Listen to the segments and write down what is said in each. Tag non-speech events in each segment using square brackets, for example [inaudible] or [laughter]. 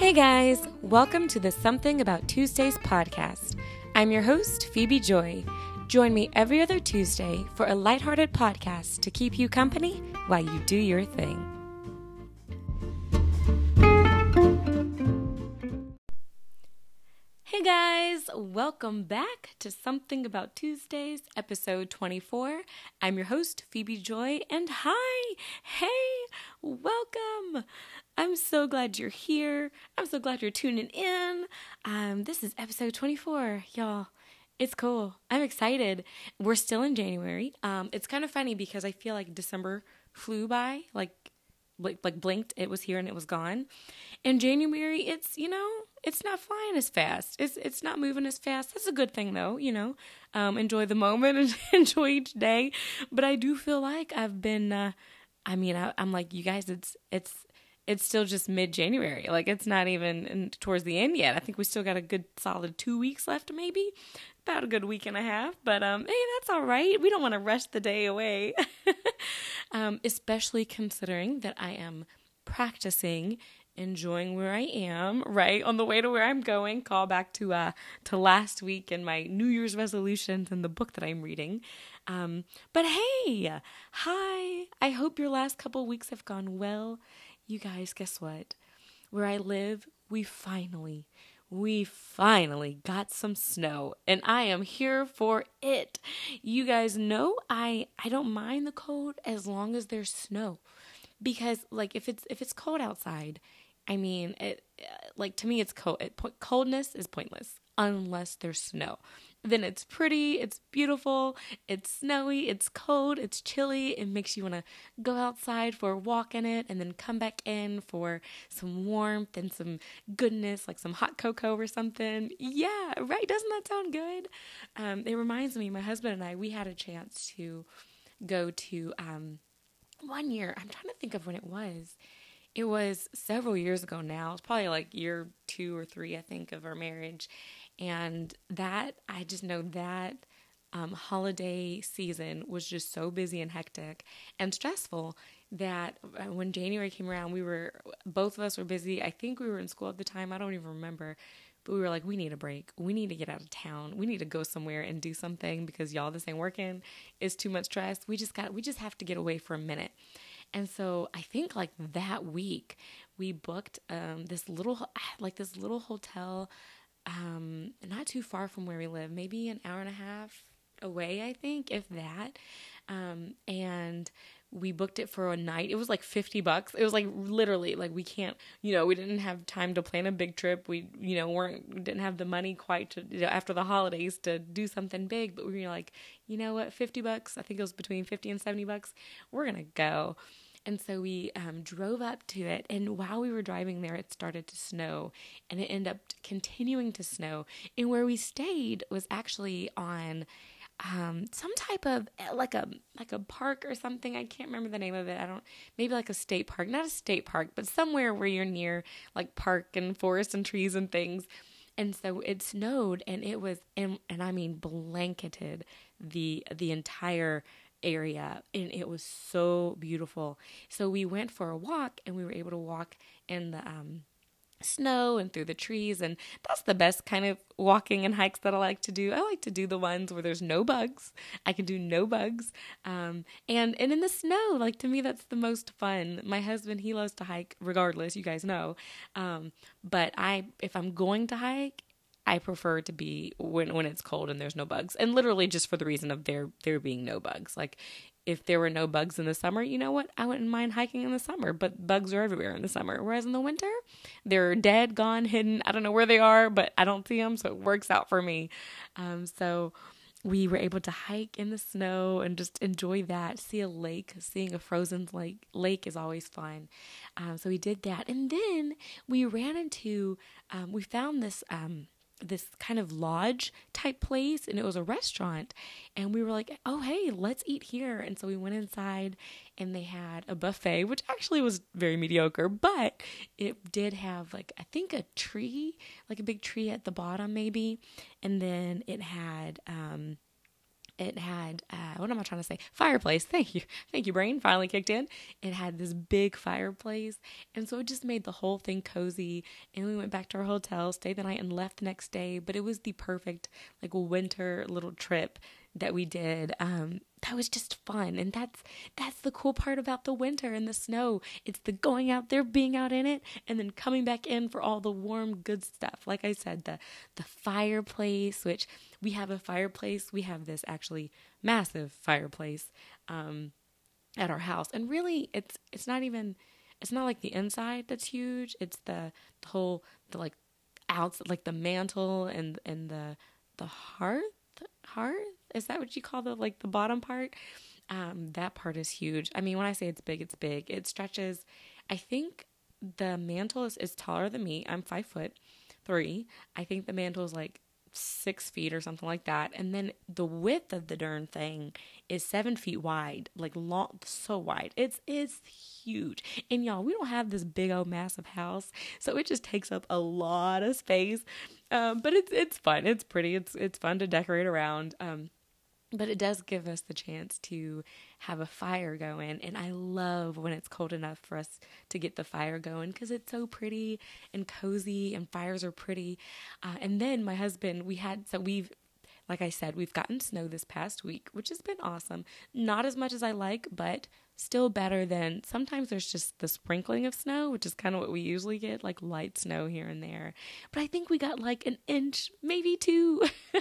Hey guys, welcome to the Something About Tuesdays podcast. I'm your host, Phebe Joi. Join me every other Tuesday for a lighthearted podcast to keep you company while you do your thing. Hey guys, welcome back to Something About Tuesdays, episode 24. I'm your host, Phebe Joi, and hi, hey, welcome. I'm so glad you're here. I'm so glad you're tuning in. Um, this is episode 24, y'all. It's cool. I'm excited. We're still in January. Um, it's kind of funny because I feel like December flew by, like like, like blinked. It was here and it was gone. In January, it's you know it's not flying as fast. It's it's not moving as fast. That's a good thing though. You know, um, enjoy the moment and [laughs] enjoy each day. But I do feel like I've been. Uh, I mean, I, I'm like you guys. It's it's it's still just mid January. Like it's not even towards the end yet. I think we still got a good solid two weeks left, maybe about a good week and a half. But um, hey, that's all right. We don't want to rush the day away, [laughs] um, especially considering that I am practicing enjoying where I am, right? On the way to where I'm going, call back to uh to last week and my New Year's resolutions and the book that I'm reading. Um, but hey, hi. I hope your last couple weeks have gone well. You guys, guess what? Where I live, we finally, we finally got some snow and I am here for it. You guys know I I don't mind the cold as long as there's snow. Because like if it's if it's cold outside, I mean, it like to me it's cold. It, coldness is pointless unless there's snow then it's pretty, it's beautiful, it's snowy, it's cold, it's chilly. It makes you want to go outside for a walk in it and then come back in for some warmth and some goodness, like some hot cocoa or something. Yeah, right. Doesn't that sound good? Um, it reminds me, my husband and I, we had a chance to go to um, one year. I'm trying to think of when it was. It was several years ago now. It's probably like year two or three, I think, of our marriage and that, I just know that um, holiday season was just so busy and hectic and stressful that uh, when January came around, we were, both of us were busy. I think we were in school at the time. I don't even remember. But we were like, we need a break. We need to get out of town. We need to go somewhere and do something because y'all, this ain't working. It's too much stress. We just got, we just have to get away for a minute. And so I think like that week, we booked um, this little, like this little hotel um, not too far from where we live, maybe an hour and a half away, I think, if that. Um, and we booked it for a night. It was like 50 bucks. It was like literally like we can't, you know, we didn't have time to plan a big trip. We, you know, weren't didn't have the money quite to you know, after the holidays to do something big, but we were like, you know what, 50 bucks. I think it was between 50 and 70 bucks. We're going to go. And so we um, drove up to it, and while we were driving there, it started to snow, and it ended up continuing to snow. And where we stayed was actually on um, some type of eh, like a like a park or something. I can't remember the name of it. I don't maybe like a state park, not a state park, but somewhere where you're near like park and forest and trees and things. And so it snowed, and it was and and I mean blanketed the the entire area and it was so beautiful. So we went for a walk and we were able to walk in the um, snow and through the trees and that's the best kind of walking and hikes that I like to do. I like to do the ones where there's no bugs. I can do no bugs. Um, and and in the snow, like to me that's the most fun. My husband, he loves to hike regardless, you guys know. Um, but I if I'm going to hike, I prefer to be when when it's cold and there's no bugs. And literally just for the reason of there there being no bugs. Like if there were no bugs in the summer, you know what? I wouldn't mind hiking in the summer, but bugs are everywhere in the summer. Whereas in the winter, they're dead, gone, hidden. I don't know where they are, but I don't see them, so it works out for me. Um, so we were able to hike in the snow and just enjoy that. See a lake, seeing a frozen lake lake is always fun. Um, so we did that, and then we ran into, um, we found this. Um, this kind of lodge type place and it was a restaurant and we were like oh hey let's eat here. And so we went inside and they had a buffet which actually was very mediocre but it did have like i think a tree like a big tree at the bottom maybe and then it had um it had uh, what am I trying to say? Fireplace. Thank you, thank you, brain. Finally kicked in. It had this big fireplace, and so it just made the whole thing cozy. And we went back to our hotel, stayed the night, and left the next day. But it was the perfect like winter little trip that we did. Um, that was just fun, and that's that's the cool part about the winter and the snow. It's the going out there, being out in it, and then coming back in for all the warm, good stuff. Like I said, the the fireplace, which we have a fireplace. We have this actually massive fireplace um, at our house, and really, it's it's not even it's not like the inside that's huge. It's the the whole the like outs like the mantle and and the the hearth hearth is that what you call the like the bottom part? Um, that part is huge. I mean, when I say it's big, it's big. It stretches. I think the mantle is, is taller than me. I'm five foot three. I think the mantle is like six feet or something like that. And then the width of the darn thing is seven feet wide, like long, so wide. It's it's huge. And y'all, we don't have this big old massive house, so it just takes up a lot of space. Um, but it's it's fun. It's pretty. It's it's fun to decorate around. Um, but it does give us the chance to have a fire going and i love when it's cold enough for us to get the fire going because it's so pretty and cozy and fires are pretty. Uh, and then my husband we had so we've like i said we've gotten snow this past week which has been awesome. Not as much as i like but still better than sometimes there's just the sprinkling of snow, which is kind of what we usually get, like light snow here and there. But I think we got like an inch, maybe two. [laughs]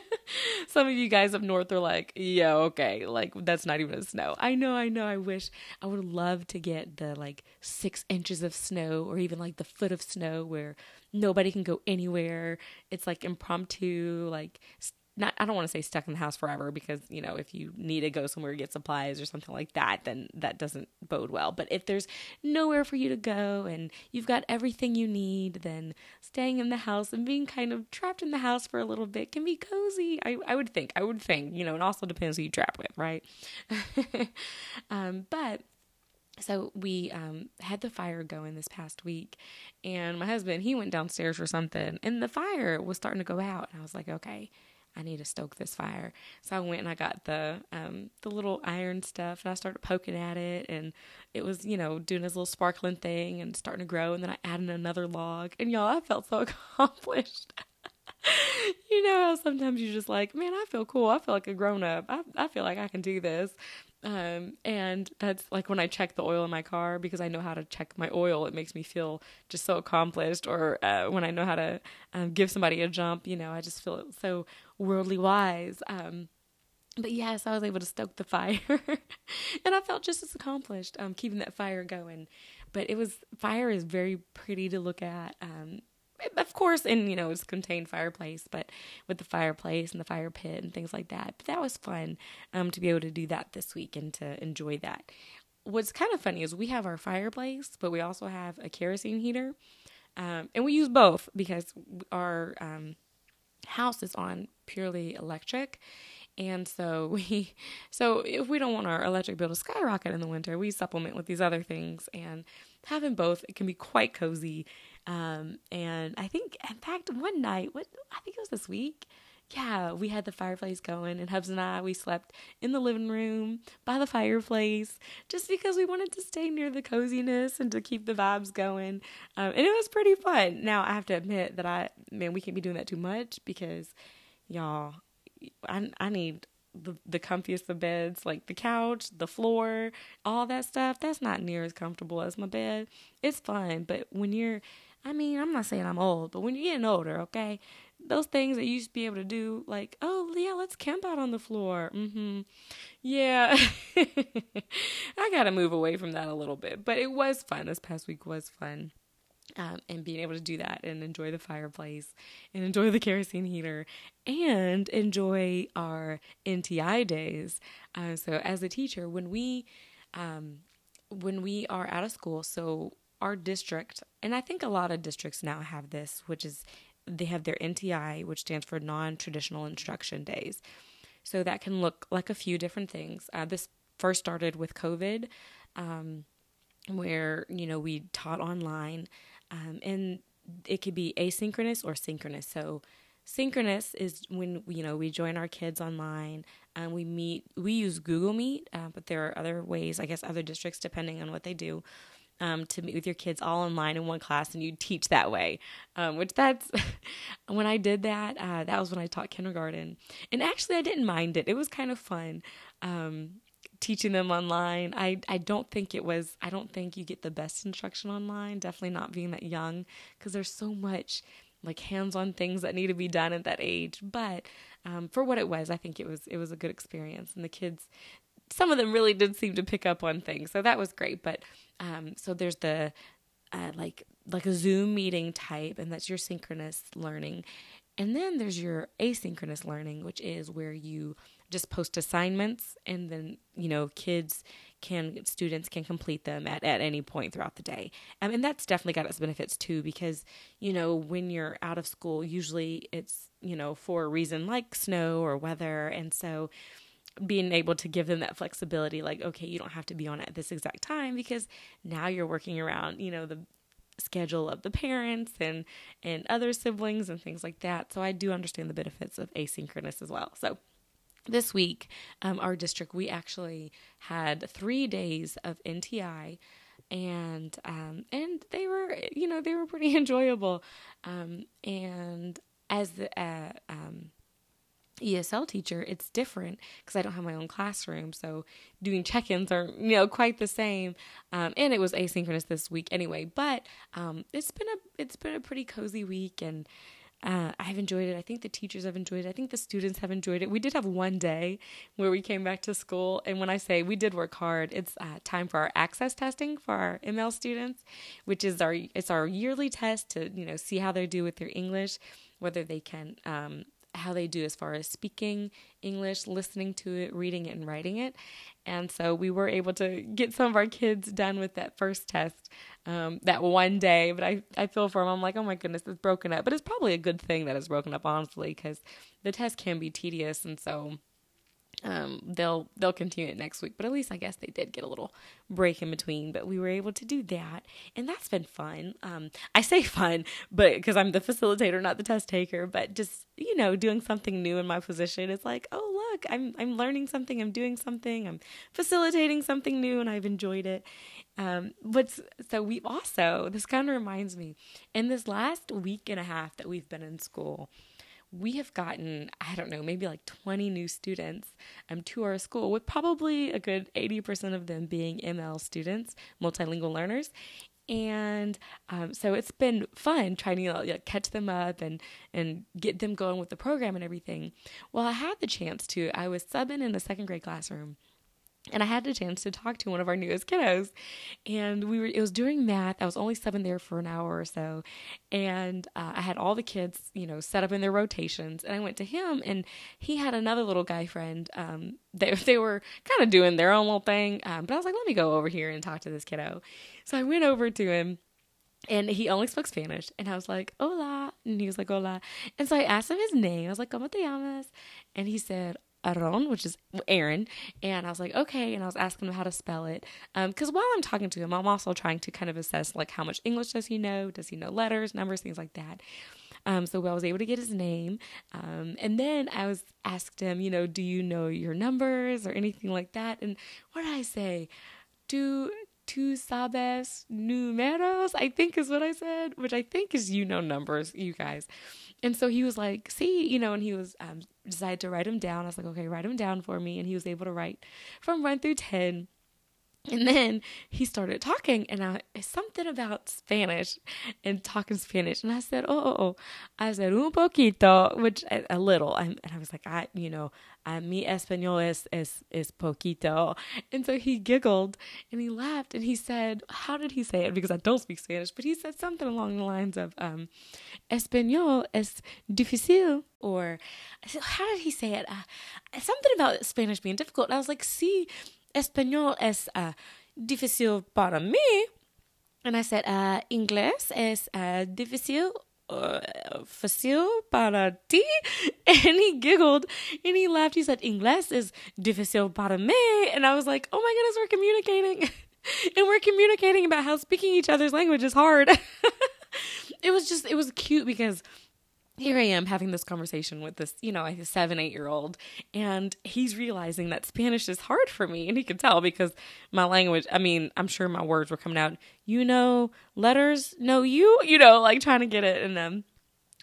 Some of you guys up north are like, yeah, okay, like that's not even a snow. I know, I know. I wish I would love to get the like six inches of snow or even like the foot of snow where nobody can go anywhere. It's like impromptu, like not I don't want to say stuck in the house forever because you know if you need to go somewhere to get supplies or something like that then that doesn't bode well. But if there's nowhere for you to go and you've got everything you need then staying in the house and being kind of trapped in the house for a little bit can be cozy. I, I would think I would think you know it also depends who you trap with right? [laughs] Um, but so we um, had the fire going this past week and my husband he went downstairs for something and the fire was starting to go out and i was like okay I need to stoke this fire. So I went and I got the um, the little iron stuff and I started poking at it and it was, you know, doing this little sparkling thing and starting to grow and then I added another log and y'all I felt so [laughs] accomplished. [laughs] you know how sometimes you're just like, man, I feel cool. I feel like a grown up. I I feel like I can do this. Um, and that's like when I check the oil in my car because I know how to check my oil, it makes me feel just so accomplished. Or uh, when I know how to um, give somebody a jump, you know, I just feel so worldly wise. Um, but yes, I was able to stoke the fire, [laughs] and I felt just as accomplished um, keeping that fire going. But it was fire is very pretty to look at. Of course, in you know it's contained fireplace, but with the fireplace and the fire pit and things like that. But that was fun um, to be able to do that this week and to enjoy that. What's kind of funny is we have our fireplace, but we also have a kerosene heater, um, and we use both because our um, house is on purely electric. And so [laughs] we so if we don't want our electric bill to skyrocket in the winter, we supplement with these other things and having both it can be quite cozy. Um, and I think in fact one night, what I think it was this week, yeah, we had the fireplace going, and Hubs and I we slept in the living room by the fireplace just because we wanted to stay near the coziness and to keep the vibes going. Um, and it was pretty fun. Now I have to admit that I man we can't be doing that too much because y'all, I I need the the comfiest of beds, like the couch, the floor, all that stuff. That's not near as comfortable as my bed. It's fun, but when you're I mean, I'm not saying I'm old, but when you're getting older, okay, those things that you used to be able to do, like, oh yeah, let's camp out on the floor. Mm-hmm. Yeah, [laughs] I gotta move away from that a little bit, but it was fun. This past week was fun. Um, and being able to do that and enjoy the fireplace and enjoy the kerosene heater and enjoy our NTI days. Uh, so as a teacher, when we um, when we are out of school, so our district, and I think a lot of districts now have this, which is they have their NTI, which stands for non traditional instruction days. So that can look like a few different things. Uh, this first started with COVID, um, where you know we taught online, um, and it could be asynchronous or synchronous. So synchronous is when you know we join our kids online and we meet. We use Google Meet, uh, but there are other ways. I guess other districts, depending on what they do, um, to meet with your kids all online in one class, and you teach that way. Um, which that's [laughs] when I did that. Uh, that was when I taught kindergarten, and actually I didn't mind it. It was kind of fun. Um, teaching them online. I, I don't think it was, I don't think you get the best instruction online, definitely not being that young, because there's so much like hands-on things that need to be done at that age. But um, for what it was, I think it was it was a good experience, and the kids, some of them really did seem to pick up on things, so that was great. But um, so there's the uh, like like a Zoom meeting type, and that's your synchronous learning, and then there's your asynchronous learning, which is where you just post assignments and then you know kids can students can complete them at, at any point throughout the day um, and that's definitely got its benefits too because you know when you're out of school usually it's you know for a reason like snow or weather and so being able to give them that flexibility like okay you don't have to be on at this exact time because now you're working around you know the schedule of the parents and and other siblings and things like that so i do understand the benefits of asynchronous as well so this week, um, our district, we actually had three days of NTI, and um, and they were, you know, they were pretty [laughs] enjoyable. Um, and as the uh, um, ESL teacher, it's different because I don't have my own classroom, so doing check-ins are you know quite the same. Um, and it was asynchronous this week anyway, but um, it's been a it's been a pretty cozy week and uh, I've enjoyed it. I think the teachers have enjoyed it. I think the students have enjoyed it. We did have one day where we came back to school, and when I say we did work hard, it's uh, time for our access testing for our ML students, which is our it's our yearly test to you know see how they do with their English, whether they can um, how they do as far as speaking English, listening to it, reading it, and writing it. And so we were able to get some of our kids done with that first test um, that one day. But I, I feel for them. I'm like, oh my goodness, it's broken up. But it's probably a good thing that it's broken up, honestly, because the test can be tedious. And so um, they'll they'll continue it next week. But at least I guess they did get a little break in between. But we were able to do that, and that's been fun. Um, I say [laughs] fun, but because I'm the facilitator, not the test taker. But just you know, doing something new in my position, it's like, oh look, I'm I'm learning something, I'm doing something, I'm facilitating something new, and I've enjoyed it. Um, but so we've also this kind of reminds me in this last week and a half that we've been in school we have gotten, I don't know, maybe like 20 new students um, to our school, with probably a good 80% of them being ML students, multilingual learners. And um, so it's been fun trying to you know, catch them up and, and get them going with the program and everything. Well, I had the chance to, I was subbing in a second grade classroom and I had the chance to talk to one of our newest kiddos, and we were. It was during math. I was only seven there for an hour or so, and uh, I had all the kids, you know, set up in their rotations. And I went to him, and he had another little guy friend. Um, [laughs] they they were kind of doing their own little thing, um, but I was like, let me go over here and talk to this kiddo. So I went over to him. And he only spoke Spanish. And I was like, hola. And he was like, hola. And so I asked him his name. I was like, ¿Cómo te llamas? And he said, Aaron, which is Aaron, and I was like, okay, and I was asking him how to spell it, because um, while I'm talking to him, I'm also trying to kind of assess like how much English does he know, does he know letters, numbers, things like that. Um, so I was able to get his name, um, and then I was asked him, you know, do you know your numbers or anything like that? And what did I say? Do tu sabes números? I think is what I said, which I think is you know numbers, you guys. And so he was like, see, you know, and he was um, decided to write them down. I was like, okay, write them down for me. And he was able to write from one through 10. And then he started talking, and I something about Spanish and talking Spanish. And I said, oh, oh, oh. I said, un poquito, which a, a little. I, and I was like, I, you know, I, mi español es, es, es poquito. And so he giggled and he laughed and he said, how did he say it? Because I don't speak Spanish, but he said something along the lines of, um, español es difícil. Or how did he say it? Uh, something about Spanish being difficult. And I was like, see, español es uh, difícil para mí. And I said, uh, inglés es uh, difícil uh, fácil para ti? [laughs] And he giggled and he laughed. He said, Inglés is difícil para mí. And I was like, oh my goodness, we're communicating. [laughs] and we're communicating about how speaking each other's language is hard. [laughs] it was just, it was cute because here I am having this conversation with this, you know, a seven, eight year old, and he's realizing that Spanish is hard for me. And he can tell because my language, I mean, I'm sure my words were coming out, you know, letters, no, you, you know, like trying to get it. And um,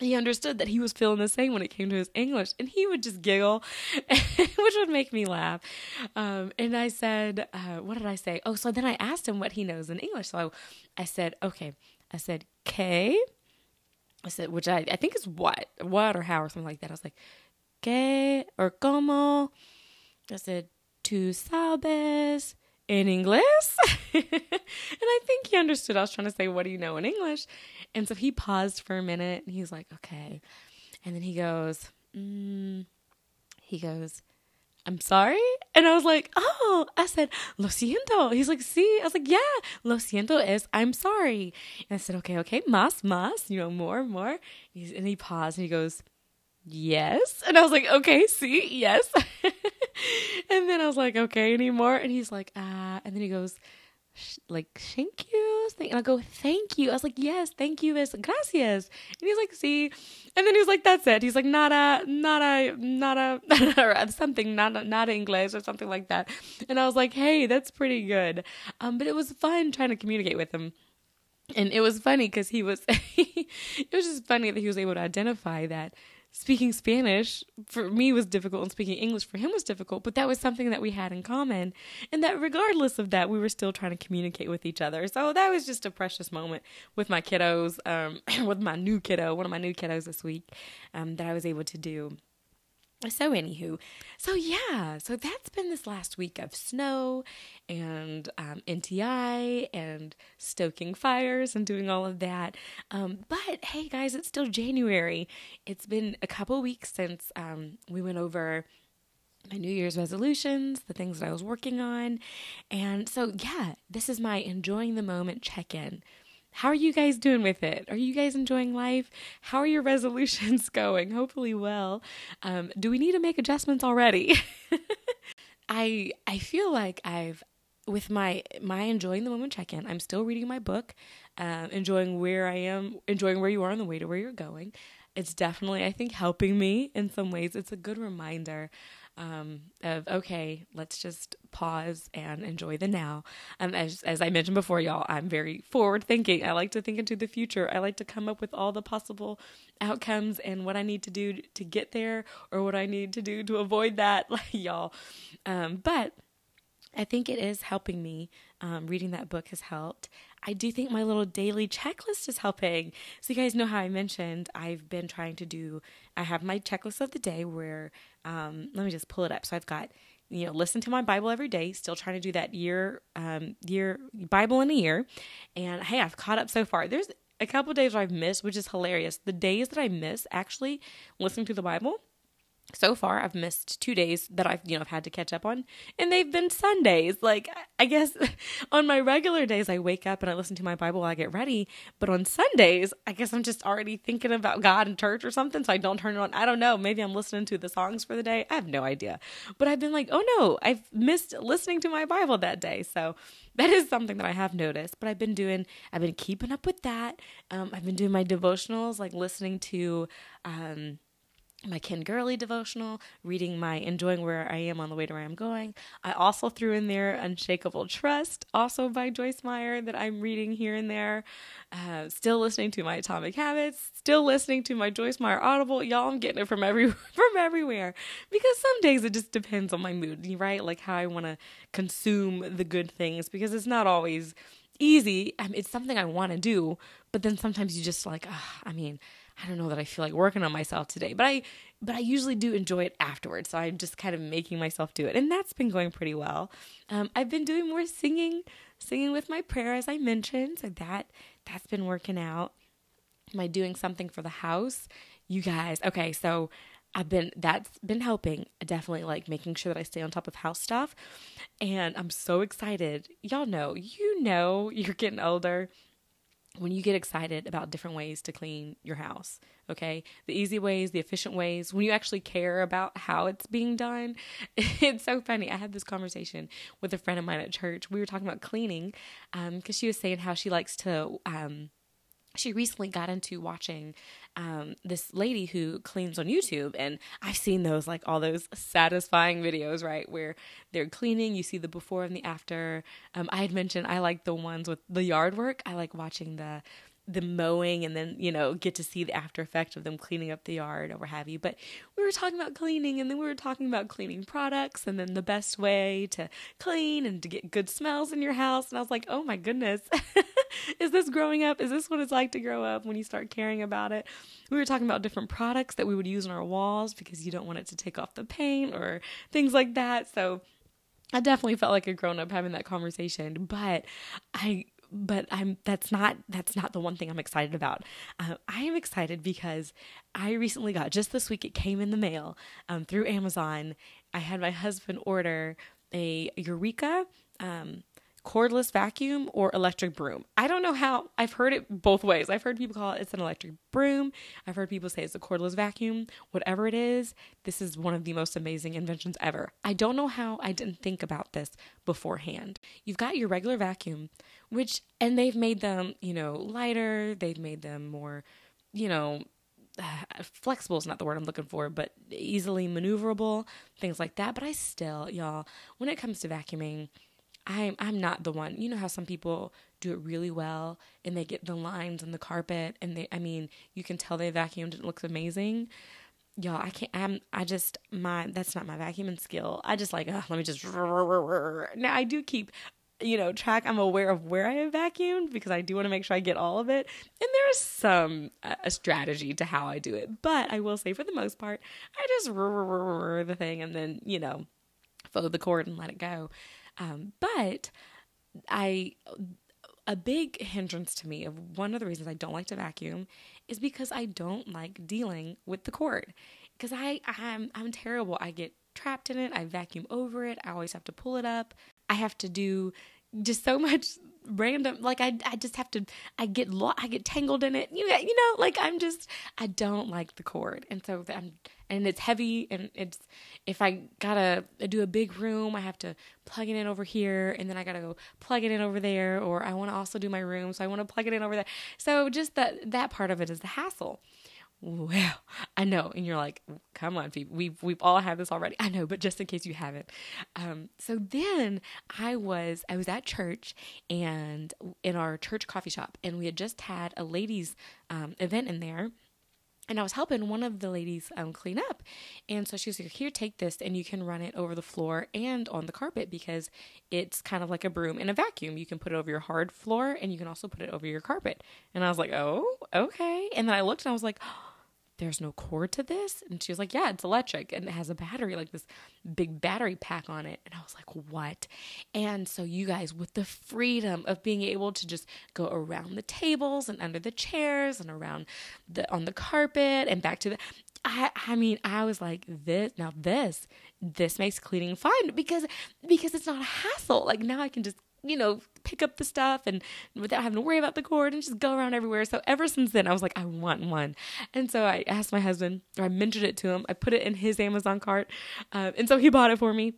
he understood that he was feeling the same when it came to his English, and he would just giggle, [laughs] which would make me laugh. Um, and I said, uh, What did I say? Oh, so then I asked him what he knows in English. So I, I said, Okay. I said, K. I said, which I, I think is what, what or how or something like that. I was like, que or como. I said, tu sabes in English? [laughs] and I think he understood. I was trying to say, what do you know in English? And so he paused for a minute and he's like, okay. And then he goes, mm, he goes, I'm sorry? And I was like, oh, I said, lo siento. He's like, see? I was like, yeah, lo siento es I'm sorry. And I said, okay, okay, más, más, you know, more, more. He's, and he paused and he goes, yes. And I was like, okay, see, yes. [laughs] and then I was like, okay, anymore? And he's like, ah. And then he goes, like thank you? And i go thank you. I was like yes thank you is gracias. And he's like see? And then he's like that's it. He's like nada nada nada [laughs] something not not english or something like that. And i was like hey that's pretty good. Um but it was fun trying to communicate with him. And it was funny because he was [laughs] it was just funny that he was able to identify that speaking Spanish for me was difficult and speaking English for him was difficult, but that was something that we had in common. And that regardless of that, we were still trying to communicate with each other. So that was just a precious moment with my kiddos, um, [clears throat] with my new kiddo, one of my new kiddos this week, um, that I was able to do. So, anywho, so yeah, so that's been this last week of snow and um, NTI and stoking fires and doing all of that. Um, but hey, guys, it's still January. It's been a couple weeks since um, we went over my New Year's resolutions, the things that I was working on. And so, yeah, this is my enjoying the moment check in. How are you guys doing with it? Are you guys enjoying life? How are your [laughs] resolutions going? Hopefully, well. Um, do we need to make adjustments already? [laughs] I I feel like I've with my my enjoying the moment check in. I'm still reading my book, uh, enjoying where I am, enjoying where you are on the way to where you're going. It's definitely I think helping me in some ways. It's a good reminder um, of okay, let's just pause and enjoy the now. Um, as as I mentioned before, y'all, I'm very forward thinking. I like to think into the future. I like to come up with all the possible outcomes and what I need to do to get there, or what I need to do to avoid that, [laughs] like y'all. Um, but I think it is helping me. Um, reading that book has helped. I do think my little daily checklist is helping. So, you guys know how I mentioned I've been trying to do, I have my checklist of the day where, um, let me just pull it up. So, I've got, you know, listen to my Bible every day, still trying to do that year, um, year, Bible in a year. And hey, I've caught up so far. There's a couple days where I've missed, which is hilarious. The days that I miss actually listening to the Bible, so far I've missed two days that I've you know I've had to catch up on and they've been Sundays. Like I guess [laughs] on my regular days I wake up and I listen to my Bible while I get ready but on Sundays I guess I'm just already thinking about God and church or something so I don't turn it on. I don't know. Maybe I'm listening to the songs for the day. I have no idea. But I've been like oh no I've missed listening to my Bible that day. So that is something that I have noticed but I've been doing I've been keeping up with that. Um, I've been doing my devotionals like listening to um my Ken Gurley devotional, reading my Enjoying Where I Am on the Way to Where I'm Going. I also threw in there Unshakable Trust, also by Joyce Meyer, that I'm reading here and there. Uh, still listening to my Atomic Habits, still listening to my Joyce Meyer Audible. Y'all, I'm getting it from every [laughs] from everywhere because some days it just depends on my mood, right? Like how I want to consume the good things because it's not always easy. I mean, it's something I want to do, but then sometimes you just like, uh, I mean, I don't know that I feel like working on myself today, but I but I usually do enjoy it afterwards. So I'm just kind of making myself do it, and that's been going pretty well. Um, I've been doing more singing, singing with my prayer as I mentioned, so that that's been working out. Am I doing something for the house? You guys, okay, so I've been that's been helping definitely like making sure that I stay on top of house stuff. And I'm so excited. Y'all know, you know [laughs] you're getting older when you get excited about different ways to clean your house, okay? The easy ways, the efficient ways, when you actually care about how it's being done. [laughs] It's so funny. I had this conversation with a friend of mine at church. We were talking about cleaning because um, she was saying how she likes to um, she recently got into watching um, this lady who cleans on YouTube, and I've seen those like all those satisfying videos, right, where they're cleaning. You see the before and the after. Um, I had mentioned I like the ones with the yard work. I like watching the the mowing and then you know get to see the after effect of them cleaning up the yard or what have you. But we were talking about cleaning and then we were talking about cleaning products and then the best way to clean and to get good smells in your house. And i was like oh my goodness [laughs] is this growing up? Is this what it's like to grow up when you start caring about it? We were talking about different products that we would use on our walls because you don't want it to take off the paint or things like that. So I definitely felt like a grown up having that conversation, but I but I'm that's not that's not the one thing I'm excited about. Uh, I am excited because I recently got just this week it came in the mail um, through Amazon. I had my husband order a Eureka um, cordless vacuum or electric broom. I don't know how. I've heard it both ways. I've heard people call it it's an electric broom. I've heard people say it's a cordless vacuum. Whatever it is, this is one of the most amazing inventions ever. I don't know how I didn't think about this beforehand. You've got your regular vacuum, which and they've made them, you know, lighter, they've made them more, you know, [sighs] flexible is not the word I'm looking for, but easily maneuverable, things like that. But I still, y'all, when it comes to vacuuming, I'm I'm not the one. You know how some people do it really well and they get the lines on the carpet and they I mean, you can tell they vacuumed it looks amazing. Y'all, I can't I'm I just my that's not my vacuuming skill. I just like, let me just [laughs] Now I do keep you know, track I'm aware of where I have vacuumed because I do want to make sure I get all of it. And there's some uh, a strategy to how I do it. But I will say for the most part, I just the thing and then, you know, follow the cord and let it go. Um, but I, a big hindrance to me of one of the reasons I don't like to vacuum is because I don't like dealing with the cord. Because I, I'm, I'm terrible. I get trapped in it. I vacuum over it. I always have to pull it up. I have to do just so [laughs] much random like I I just have to I get lo- I get tangled in it. You you know, like I'm just I don't like the cord. And so I'm and it's heavy and it's if I gotta do a big room, I have to plug it in over here and then I gotta go plug it in over there, or I want to also do my room, so I want to plug it in over there. So just that that part of it is the hassle. Well, I know, and you're like, come on, people, we've we've all had this already. I know, but just in case you haven't. Um, so then I was I was at church and in our church coffee shop, and we had just had a ladies' um, event in there and I was helping one of the ladies um, clean up. And so she was like, Here, take this, and you can run it over the floor and on the carpet because it's kind of like a broom in a vacuum. You can put it over your hard floor and you can also put it over your carpet. And I was like, Oh, okay. And then I looked and I was like, oh, there's no cord to this? And she was like, yeah, it's electric and it has a battery, like this big battery pack on it. And I was like, what? And so, you guys, with the freedom of being able to just go around the tables and under the chairs and around the on the carpet and back to the I, I mean, I was like, this now this this makes cleaning fun because because it's not a hassle. Like now I can just you know, pick up the stuff and without having to worry about the cord and just go around everywhere. So ever since then, I was like, I want one. And so I asked my husband, or I mentioned it to him. I put it in his Amazon cart. Uh, and so he bought it for me.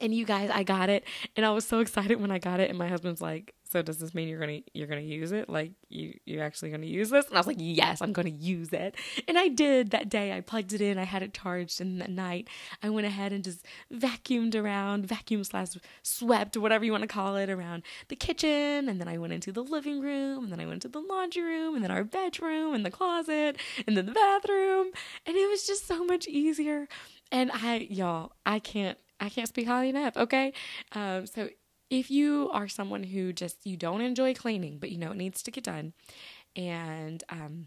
And you guys, I got it. And I was so excited when I got it. And my husband's like, so does this mean you're gonna you're gonna use it? Like you you're actually gonna use this? And i was like yes i'm gonna use it. And i did that day. I plugged it in. I had it charged and that night. I went ahead and just vacuumed around vacuum slash swept whatever you want to call it around the kitchen. And then i went into the living room. And then i went to the laundry room. And then our bedroom and the closet and then the bathroom. And it was just so much easier. And i y'all i can't I can't speak highly enough. Okay. Um, so if you are someone who just you don't enjoy cleaning but you know it needs to get done and um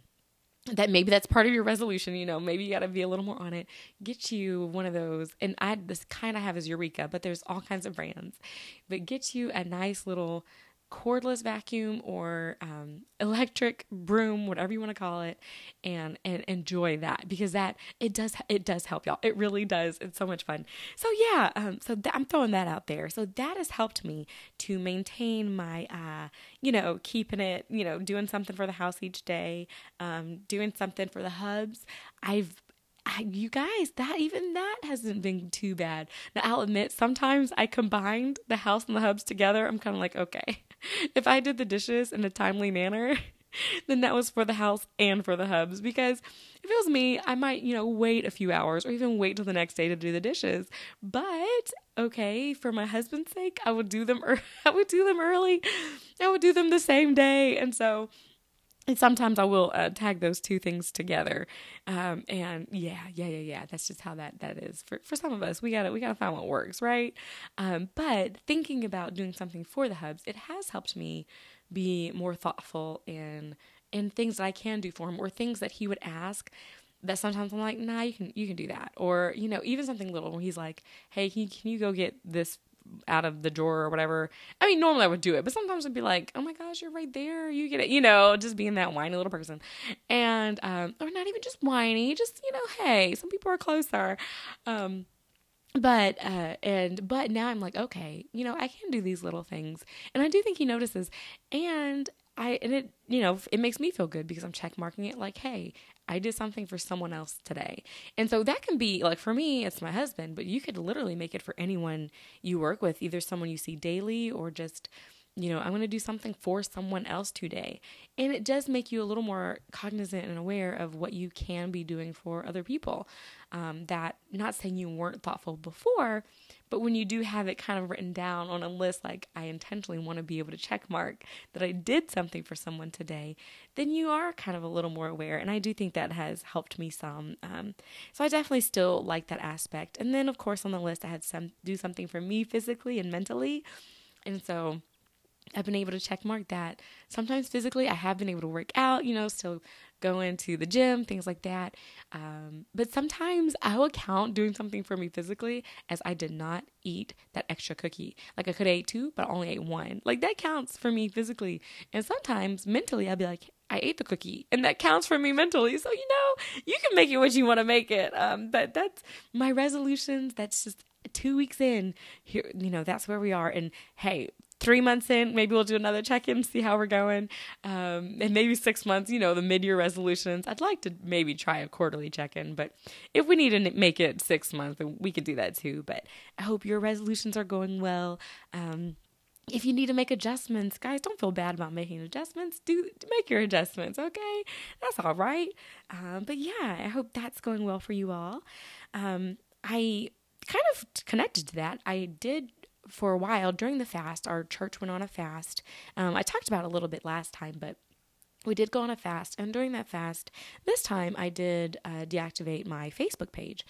that maybe that's part of your resolution you know maybe you got to be a little more on it get you one of those and i this kind of have is eureka but there's all kinds of brands but get you a nice little cordless vacuum or um, electric broom, whatever you want to call it, and and enjoy that because that it does it does help y'all. It really does. It's so much fun. So yeah, um, so th- I'm throwing that out there. So that has helped me to maintain my, uh, you know, keeping it, you know, doing something for the house each day, um, doing something for the hubs. I've you guys, that even that hasn't been too bad. Now, I'll admit, sometimes I combined the house and the hubs together. I'm kind of like, okay, [laughs] if I did the dishes in a timely manner, [laughs] then that was for the house and for the hubs because if it was me, I might, you know, wait a few hours or even wait till the next day to do the dishes. But okay, for my husband's sake, I would do them er- [laughs] I would do them early. I would do them the same day. And so and sometimes I will uh, tag those two things together, um, and yeah, yeah, yeah, yeah. That's just how that that is for for some of us. We gotta we gotta find what works, right? Um, but thinking about doing something for the hubs, it has helped me be more thoughtful in in things that I can do for him, or things that he would ask that sometimes I'm like, nah, you can you can do that, or you know, even something little when he's like, hey, can you, can you go get this out of the drawer or whatever. I mean, normally I would do it, but sometimes I'd be like, "Oh my gosh, you're right there. You get it." You know, just being that whiny little person, and um, or not even just whiny, just you know, hey, some people are closer. Um, but uh and but now I'm like, okay, you know, I can do these little things, and I do think he notices, and I and it you know it makes me feel good because I'm check marking it like, hey, I did something for someone else today. And so that can be like for me, it's my husband, but you could literally make it for anyone you work with, either someone you see daily or just, you know, I'm going to do something for someone else today. And it does make you a little more cognizant and aware of what you can be doing for other people. Um, that, not saying you weren't thoughtful before, but when you do have it kind of written down on a list, like I intentionally want to be able to check mark that I did something for someone today, then you are kind of a little more aware. And I do think that has helped me some. Um, so I definitely still like that aspect. And then, of course, on the list, I had some do something for me physically and mentally. And so I've been able to check mark that. Sometimes physically, I have been able to work out, you know, still going to the gym, things like that. Um, but sometimes I will count doing something for me physically as I did not eat that extra cookie. Like I could have ate two, but I only ate one. Like that counts for me physically. And sometimes mentally, I'll be like, I ate the cookie, and that counts for me mentally. So you know, you can make it what you want to make it. Um, but that's my resolutions. That's just two weeks in here you know that's where we are and hey three months in, maybe we'll do another check in, see how we're going. Um, and maybe six months, you know, the mid year resolutions. I'd like to maybe try a quarterly check in, but if we need to make it six months, we could do that too. But I hope your resolutions are going well. Um, if you need to make adjustments, guys, don't feel bad about making adjustments. Do make your adjustments, okay? That's all right. Um, but yeah, I hope that's going well for you all. Um, I kind of connected to that. I did for a while during the fast, our church went on a fast. Um, I talked about a little bit last time, but we did go on a fast. And during that fast, this time I did uh, deactivate my Facebook page.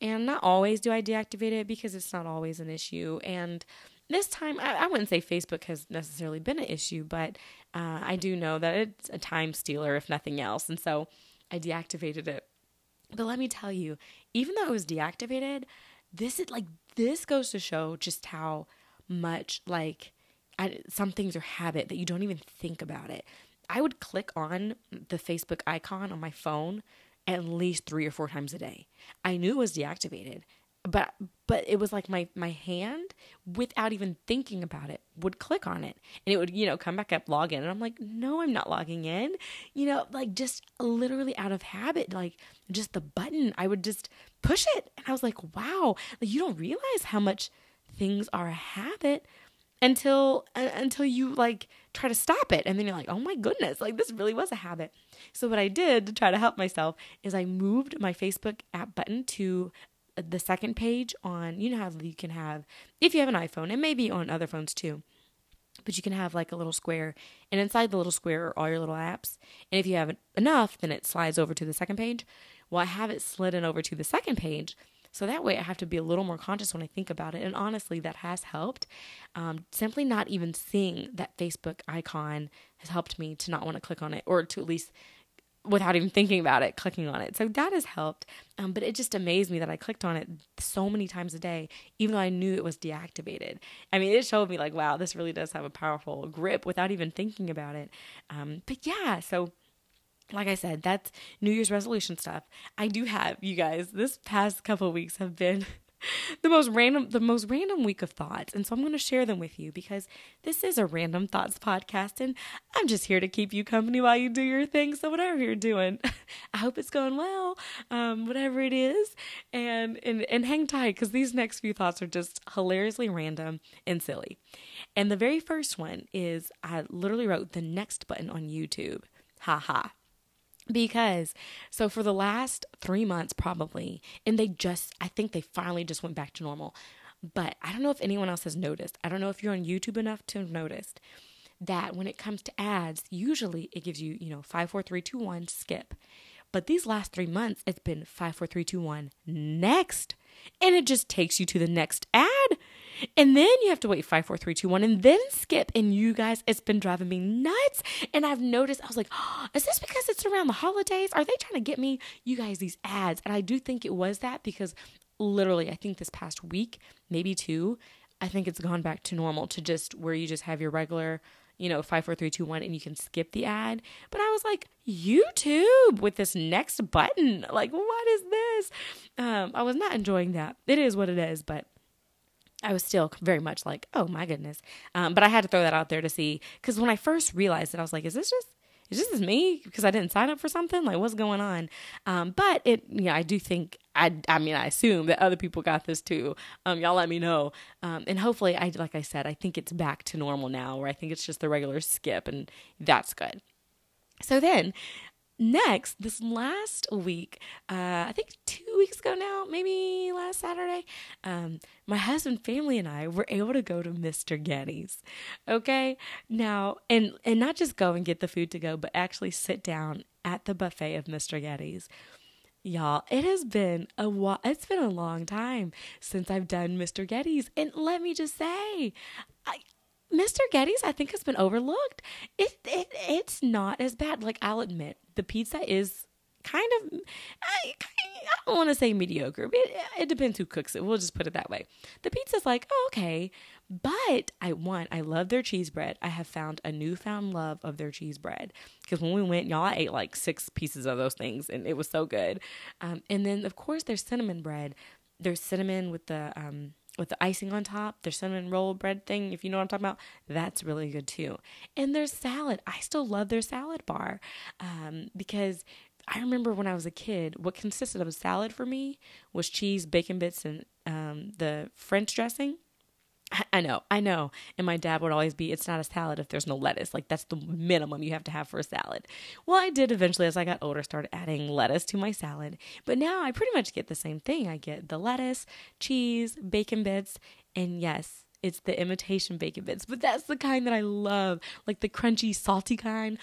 And not always do I deactivate it because it's not always an issue. And this time, I, I wouldn't say Facebook has necessarily been an issue, but uh, I do know that it's a time stealer, if nothing else. And so I deactivated it. But let me tell you, even though it was deactivated, this is like this goes to show just how much like I, some things are habit that you don't even think about it. I would click on the Facebook icon on my phone at least three or four times a day. I knew it was deactivated, but but it was like my my hand without even thinking about it would click on it. And it would you know come back up log in. And i'm like no i'm not logging in. You know like just literally out of habit like just the button i would just push it. And i was like wow like you don't realize how much things are a habit until uh, until you like try to stop it. And then you're like oh my goodness like this really was a habit. So what i did to try to help myself is i moved my facebook app button to the second page on, you know how you can have, if you have an iPhone, and maybe on other phones too, but you can have like a little square, and inside the little square are all your little apps. And if you have enough, then it slides over to the second page. Well, I have it slidden over to the second page. So that way I have to be a little more conscious when I think about it. And honestly, that has helped. Um, simply not even seeing that Facebook icon has helped me to not want to click on it or to at least without even thinking about it, clicking on it. So that has helped. Um, but it just amazed me that I clicked on it so many times a day, even though I knew it was deactivated. I mean, it showed me like, wow, this really does have a powerful grip without even thinking about it. Um, but yeah, so like I said, that's New Year's resolution stuff. I do have, you guys, this past couple weeks have been [laughs] the most random the most random week of thoughts. And so i'm going to share them with you because this is a random thoughts podcast and i'm just here to keep you company while you do your thing. So whatever you're doing [laughs] i hope it's going well um, whatever it is. And and, and hang tight because these next few thoughts are just hilariously random and silly. And the very first one is i literally wrote the next button on youtube. Ha ha because so for the last three months probably and they just i think they finally just went back to normal. But i don't know if anyone else has noticed. I don't know if you're on youtube enough to have noticed that when it comes to ads usually it gives you you know five four three two one skip. But these last three months it's been five four three two one next. And it just takes you to the next ad and then you have to wait five, four, three, two, one, and then skip. And you guys, it's been driving me nuts. And I've noticed, I was like, oh, [gasps] is this because it's around the holidays? Are they trying to get me, you guys, these ads? And I do think it was that because literally, I think this past week, maybe two, I think it's gone back to normal to just where you just have your regular, you know, five, four, three, two, one, and you can skip the ad. But I was like, YouTube with this next button. Like, what is this? Um, I was not enjoying that. It is what it is, but I was still very much like, oh my goodness. Um, but I had to throw that out there to see because when I first realized it, I was like, is this just is this is me because I didn't sign up for something? Like, what's going on? Um, but it, yeah, I do think I, I mean, I assume that other people got this too. Um, y'all let me know, um, and hopefully, I like I said, I think it's back to normal now, where I think it's just the regular skip, and that's good. So then, next, this last week, uh, I think two weeks ago now, maybe Saturday, um, my husband, family, and I were able to go to Mr. Gatti's. Okay, now and and not just go and get the food to go, but actually sit down at the buffet of Mr. Gatti's. Y'all, it has been a while, it's been a long time since I've done Mr. Gatti's, and let me just say, I Mr. Gatti's, I think, has been overlooked. It, it it's not as bad. Like I'll admit, the pizza is kind of I, I don't want to say mediocre. It, it depends who cooks it. We'll just put it that way. The pizza's like oh, okay, but I want I love their cheese bread. I have found a newfound love of their cheese bread because when we went, y'all, I ate like six pieces of those things and it was so good. Um, and then of course there's cinnamon bread. There's cinnamon with the um, with the icing on top, their cinnamon roll bread thing, if you know what I'm talking about, that's really good too. And their salad, I still love their salad bar um, because I remember when I was a kid, what consisted of a salad for me was cheese, bacon bits, and um, the French dressing. I know, I know. And my dad would always be, it's not a salad if there's no lettuce. Like, that's the minimum you have to have for a salad. Well, I did eventually, as I got older, start adding lettuce to my salad. But now I pretty much get the same thing. I get the lettuce, cheese, bacon bits, and yes, it's the imitation bacon bits. But that's the kind that I love, like the crunchy, salty kind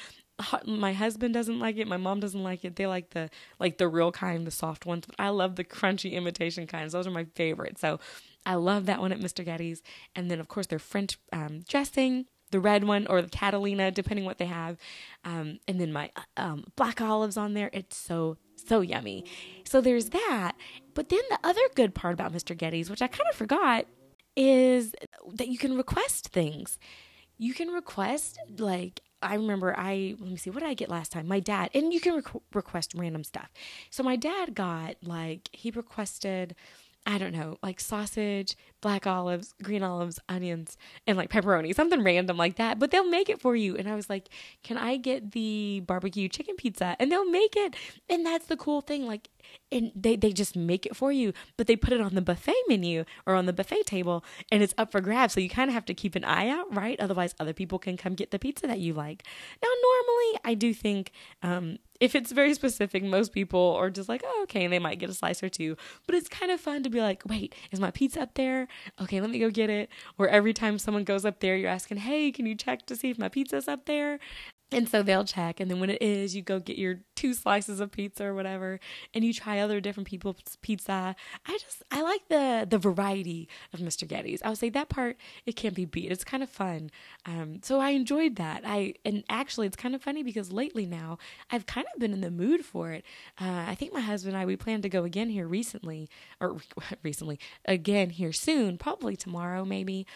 my husband doesn't like it my mom doesn't like it they like the like the real kind the soft ones but i love the crunchy imitation kinds those are my favorite so I love that one at Mr. Gatti's. And then, of course, their French um, dressing, the red one or the Catalina, depending what they have. Um, and then my um, black olives on there. It's so, so yummy. So there's that. But then the other good part about Mr. Gatti's, which I kind of forgot, is that you can request things. You can request, like, I remember I let me see what did I get last time. My dad and you can requ- request random stuff. So my dad got like he requested I don't know, like sausage, black olives, green olives, onions, and like pepperoni, something random like that. But they'll make it for you. And I was like, can I get the barbecue chicken pizza? And they'll make it. And that's the cool thing. Like, and they, they just make it for you, but they put it on the buffet menu or on the buffet table and it's up for grabs. So you kind of have to keep an eye out, right? Otherwise, other people can come get the pizza that you like. Now, normally, I do think um, if it's very specific, most people are just like, oh, okay, and they might get a slice or two. But it's kind of fun to be like, wait, is my pizza up there? Okay, let me go get it. Or every time someone goes up there, you're asking, hey, can you check to see if my pizza's up there? And so they'll check, and then when it is, you go get your two slices of pizza or whatever, and you try other different people's pizza. I just I like the the variety of Mr. Gatti's. I would say that part it can't be beat. It's kind of fun. Um, so I enjoyed that. I and actually it's kind of funny because lately now I've kind of been in the mood for it. Uh, I think my husband and I we plan to go again here recently or [laughs] recently again here soon, probably tomorrow maybe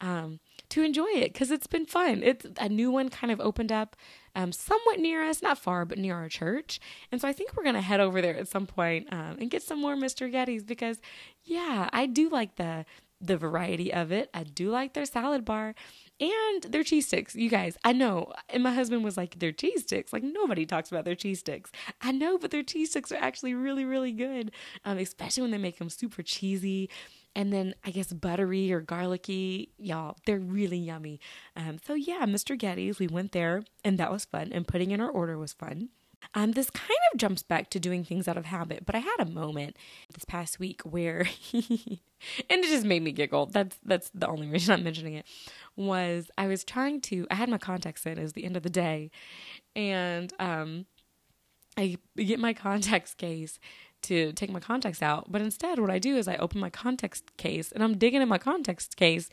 um, to enjoy it because it's been fun. It's a new one kind of opened up um, somewhat near us, not far, but near our church. And so I think we're going to head over there at some point um, and get some more Mr. Gatti's because, yeah, I do like the the variety of it. I do like their salad bar and their cheese sticks. You guys, I know. And my husband was like, their cheese sticks. Like nobody talks about their cheese sticks. I know, but their cheese sticks are actually really, really good. Um, especially when they make them super cheesy and then I guess buttery or garlicky. Y'all, they're really yummy. Um, so yeah, Mr. Gatti's, we went there and that was fun. And putting in our order was fun. Um, this kind of jumps back to doing things out of habit, but I had a moment this past week where, [laughs] and it just made me giggle. That's that's the only reason I'm mentioning it. Was I was trying to? I had my contacts in. It was the end of the day, and um, I get my contacts case to take my contacts out. But instead, what I do is I open my contacts case and I'm digging in my contacts case,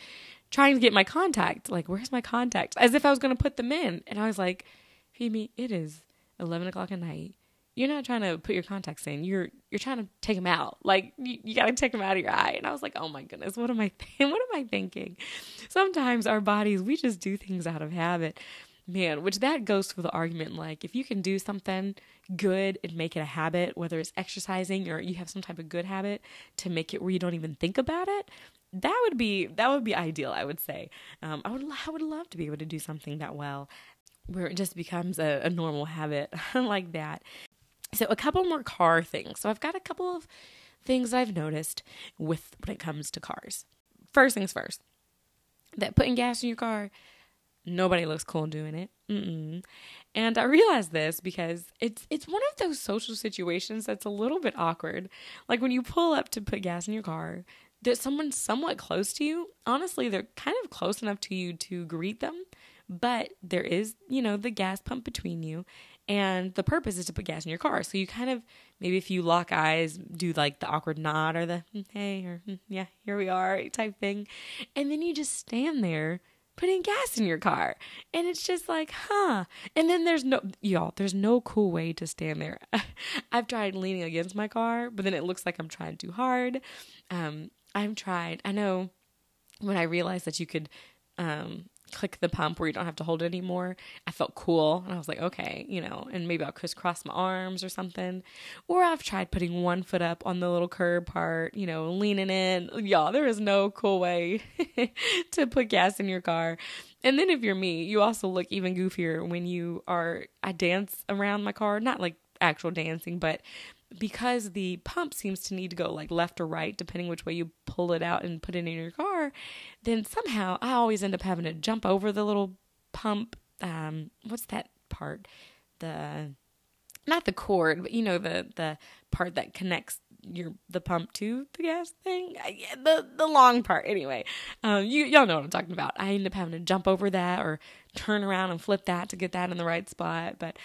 trying to get my contact. Like, where's my contact? As if I was going to put them in. And I was like, Phebe, it is 11 o'clock at night. You're not trying to put your contacts in. You're you're trying to take them out. Like you, you got to take them out of your eye. And I was like, oh my goodness, what am I th- [laughs] what am I thinking? Sometimes our bodies we just do things out of habit man, which that goes for the argument like if you can do something good and make it a habit, whether it's exercising or you have some type of good habit to make it where you don't even think about it, that would be that would be ideal. I would say. Um, I would I would love to be able to do something that well, where it just becomes a, a normal habit [laughs] like that. So a couple more car things. So I've got a couple of things I've noticed with when it comes to cars. First things first, that putting gas in your car Nobody looks cool doing it. Mm-mm. And I realized this because it's it's one of those social situations that's a little bit awkward. Like when you pull up to put gas in your car, there's someone somewhat close to you. Honestly, they're kind of close enough to you to greet them, but there is, you know, the gas pump between you. And the purpose is to put gas in your car. So you kind of maybe if you lock eyes, do like the awkward nod or the mm, hey or mm, yeah, here we are type thing. And then you just stand there putting gas in your car. And it's just like, huh. And then there's no, y'all, there's no cool way to stand there. [laughs] I've tried leaning against my car, but then it looks like I'm trying too hard. Um, I've tried, I know when I realized that you could um, click the pump where you don't have to hold it anymore. I felt cool. And I was like, okay, you know, and maybe I'll crisscross my arms or something. Or I've tried putting one foot up on the little curb part, you know, leaning in. Y'all, there is no cool way [laughs] to put gas in your car. And then if you're me, you also look even goofier when you are, I dance around my car, not like actual dancing, but because the pump seems to need to go like left or right depending which way you pull it out and put it in your car then somehow i always end up having to jump over the little pump um what's that part? The not the cord but you know the the part that connects your the pump to the gas thing? The the long part anyway. Um you y'all know what i'm talking about. I end up having to jump over that or turn around and flip that to get that in the right spot but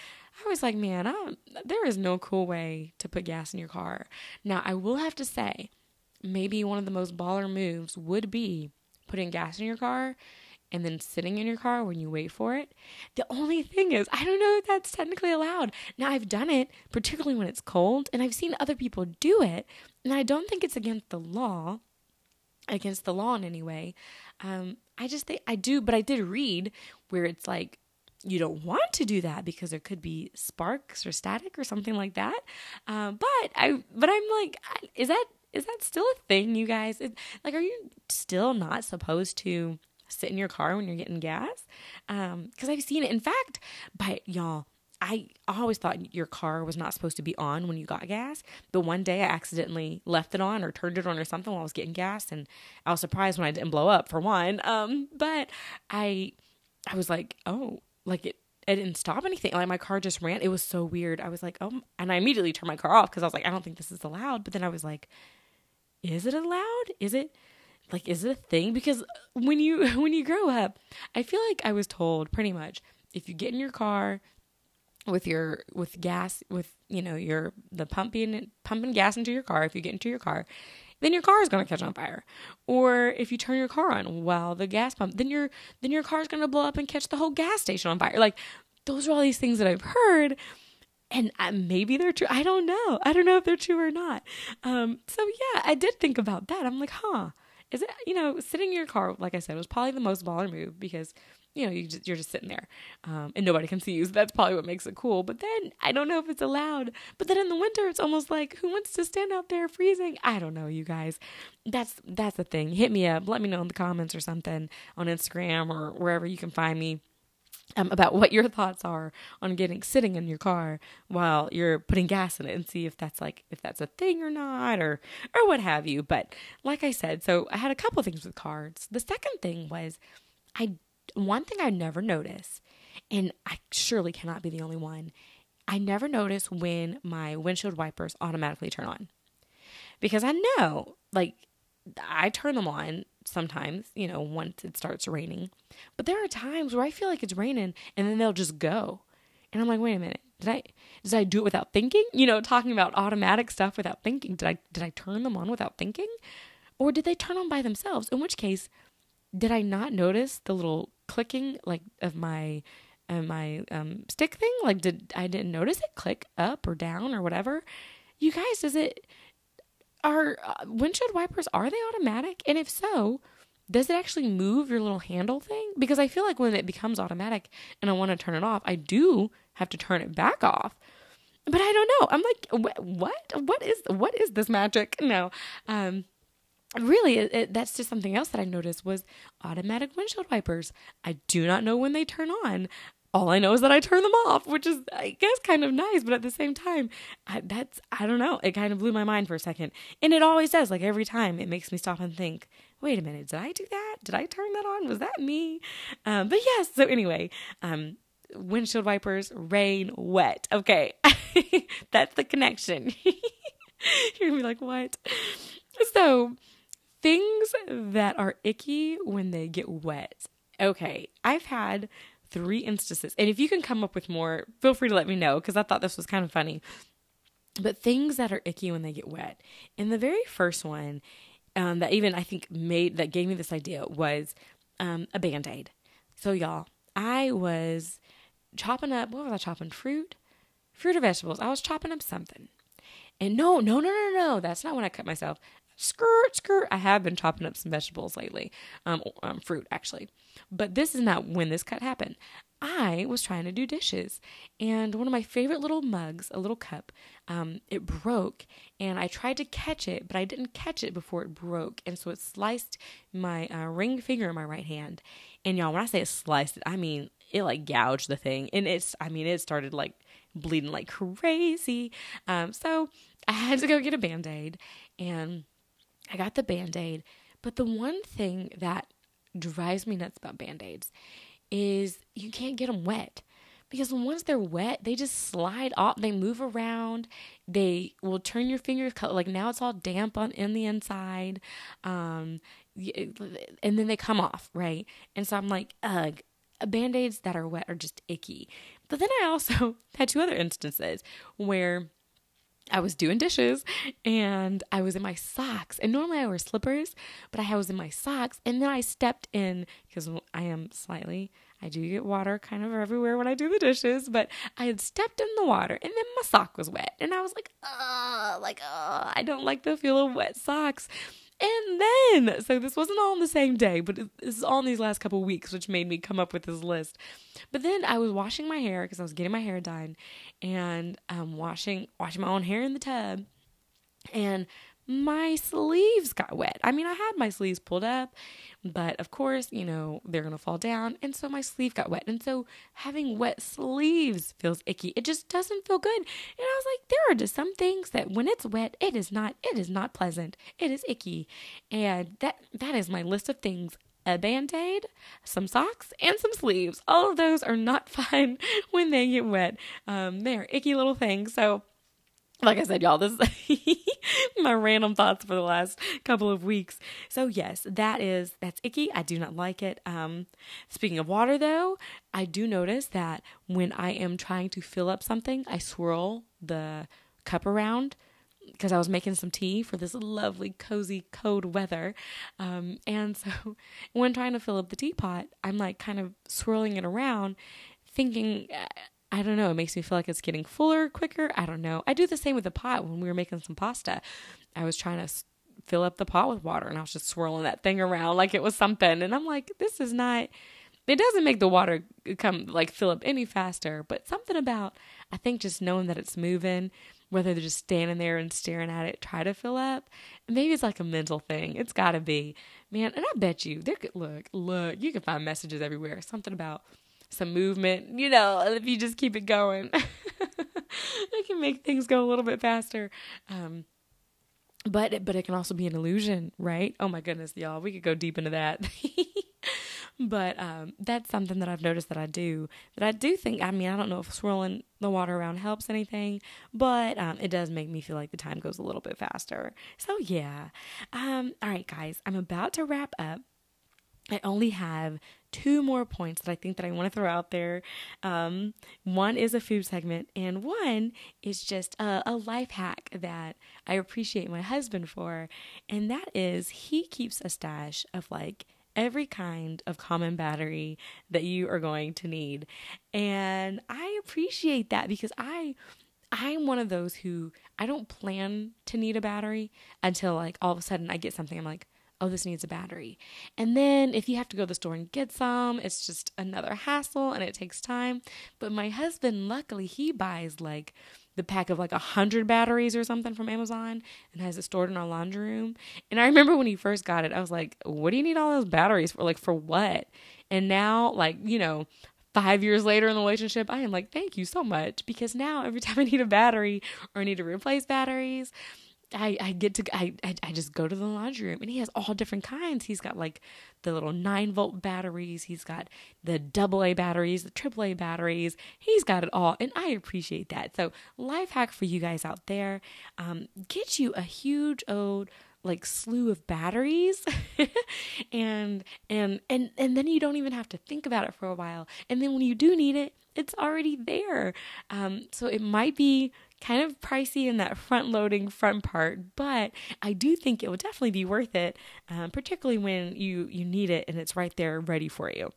I was like, man, I there is no cool way to put gas in your car. Now, I will have to say, maybe one of the most baller moves would be putting gas in your car and then sitting in your car when you wait for it. The only thing is, I don't know if that's technically allowed. Now, I've done it, particularly when it's cold, and I've seen other people do it, and I don't think it's against the law, against the law in any way. Um, I just think I do, but I did read where it's like you don't want to do that because there could be sparks or static or something like that. Um, but I, but I'm like, is that is that still a thing, you guys? It, like, are you still not supposed to sit in your car when you're getting gas? Because um, I've seen it. In fact, by y'all, I always thought your car was not supposed to be on when you got gas. But one day I accidentally left it on or turned it on or something while I was getting gas, and I was surprised when I didn't blow up for one. Um, but I, I was like, oh, like it it didn't stop anything. Like my car just ran. It was so weird. I was like, oh, and I immediately turned my car off because I was like, I don't think this is allowed. But then I was like, is it allowed? Is it like is it a thing? Because when you [laughs] when you grow up, I feel like I was told pretty much if you get in your car with your with gas with you know your the pumping pumping gas into your car if you get into your car then your car is going to catch on fire. Or if you turn your car on while the gas pump, then your then your car is going to blow up and catch the whole gas station on fire. Like those are all these things that I've heard and uh, maybe they're true. I don't know. I don't know if they're true or not. Um, so yeah, I did think about that. I'm like, huh, is it, you know, sitting in your car, like I said, was probably the most baller move because you know, you just, you're just sitting there um, and nobody can see you. So that's probably what makes it cool. But then I don't know if it's allowed. But then in the winter, it's almost like who wants to stand out there freezing? I don't know, you guys. That's that's the thing. Hit me up. Let me know in the comments or something on Instagram or wherever you can find me. um, about what your thoughts are on getting sitting in your car while you're putting gas in it and see if that's like if that's a thing or not or or what have you but like i said so i had a couple things with cards the second thing was i one thing i never notice and i surely cannot be the only one i never notice when my windshield wipers automatically turn on because i know like i turn them on sometimes, you know, once it starts raining. But there are times where I feel like it's raining and then they'll just go. And I'm like, wait a minute. Did I did I do it without thinking? You know, talking about automatic stuff without thinking. Did I did I turn them on without thinking? Or did they turn on by themselves? In which case, did I not notice the little clicking like of my uh, my um, stick thing? Like did I didn't notice it click up or down or whatever? You guys, does it are uh, windshield wipers are they automatic? And if so, does it actually move your little handle thing? Because I feel like when it becomes automatic and I want to turn it off, I do have to turn it back off. But I don't know. I'm like, what? What is what is this magic? No. Um, really it, it, that's just something else that i noticed was automatic windshield wipers i do not know when they turn on all I know is that I turn them off, which is, I guess, kind of nice. But at the same time, I, that's, I don't know. It kind of blew my mind for a second. And it always does. Like every time, it makes me stop and think, wait a minute, did I do that? Did I turn that on? Was that me? Um, but yes. So anyway, um, windshield wipers, rain, wet. Okay. [laughs] that's the connection. [laughs] You're to be like, what? So things that are icky when they get wet. Okay. I've had three instances. And if you can come up with more, feel free to let me know because I thought this was kind of funny. But things that are icky when they get wet. And the very first one um, that even I think made that gave me this idea was um, a band aid. So, y'all, I was chopping up, what was I chopping? Fruit? Fruit or vegetables? I was chopping up something. And no, no, no, no, no, that's not when I cut myself. Skirt, skirt. I have been chopping up some vegetables lately, um, um, fruit actually. But this is not when this cut happened. I was trying to do dishes, and one of my favorite little mugs, a little cup, um, it broke, and I tried to catch it, but I didn't catch it before it broke, and so it sliced my uh, ring finger in my right hand. And y'all, when I say it sliced I mean it like gouged the thing, and it's, I mean, it started like bleeding like crazy. Um, so I had to go get a band aid, and I got the band aid. But the one thing that drives me nuts about band aids is you can't get them wet because once they're wet, they just slide off. They move around. They will turn your fingers like now it's all damp on in the inside, um, and then they come off right. And so I'm like, ugh. Band aids that are wet are just icky. But then I also [laughs] had two other instances where I was doing dishes and I was in my socks. And normally I wear slippers, but I was in my socks. And then I stepped in because I am slightly, I do get water kind of everywhere when I do the dishes, but I had stepped in the water and then my sock was wet. And I was like, oh, like, oh, I don't like the feel of wet socks. And then, so this wasn't all in the same day, but this is all in these last couple weeks, which made me come up with this list. But then I was washing my hair because I was getting my hair done, and um, washing washing my own hair in the tub, and my sleeves got wet. I mean, I had my sleeves pulled up, but of course, you know, they're going to fall down. And so my sleeve got wet. And so having wet sleeves feels icky. It just doesn't feel good. And I was like, there are just some things that when it's wet, it is not, it is not pleasant. It is icky. And that, that is my list of things a band aid, some socks, and some sleeves. All of those are not [laughs] fun when they get wet. Um, they are icky little things. So like I said, y'all, this is [laughs] my random thoughts for the last couple of weeks. So yes, that is that's icky. I do not like it. Um, speaking of water, though, I do notice that when I am trying to fill up something, I swirl the cup around because I was making some tea for this lovely, cozy, cold weather. Um, and so [laughs] when trying to fill up the teapot, I'm like kind of swirling it around, thinking I don't know. It makes me feel like it's getting fuller quicker. I don't know. I do the same with the pot when we were making some pasta. I was trying to fill up the pot with water and I was just swirling that thing around like it was something. And I'm like, this is not, it doesn't make the water come like fill up any faster, but something about, I think just knowing that it's moving, whether they're just standing there and staring at it, try to fill up. Maybe it's like a mental thing. It's got to be, man. And I bet you there could look, look, you can find messages everywhere. Something about some movement, you know, if you just keep it going, [laughs] it can make things go a little bit faster. Um, but but it can also be an illusion, right? Oh my goodness, y'all, we could go deep into that. [laughs] but um, that's something that I've noticed that I do. That I do think. I mean, I don't know if swirling the water around helps anything, but um, it does make me feel like the time goes a little bit faster. So yeah. Um, all right, guys, I'm about to wrap up. I only have two more points that I think that I want to throw out there. Um, one is a food segment, and one is just a, a life hack that I appreciate my husband for, and that is he keeps a stash of like every kind of common battery that you are going to need. And I appreciate that because I I'm one of those who I don't plan to need a battery until like all of a sudden I get something I'm like, "Oh, this needs a battery." And then if you have to go to the store and get some, it's just another hassle and it takes time. But my husband luckily he buys like the pack of like a hundred batteries or something from Amazon and has it stored in our laundry room. And I remember when he first got it, I was like, "What do you need all those batteries for? Like for what?" And now, like you know, five years later in the relationship, I am like, "Thank you so much," because now every [laughs] time I need a battery or I need to replace batteries, I, I get to I, I, I just go to the laundry room and he has all different kinds. He's got like the little nine volt batteries. He's got the double A batteries, the triple A batteries. He's got it all, and I appreciate that. So life hack for you guys out there: um, get you a huge old like slew of batteries [laughs] and and and and then you don't even have to think about it for a while and then when you do need it it's already there um, so it might be kind of pricey in that front loading front part, but I do think it will definitely be worth it, um, particularly when you you need it and it's right there ready for you.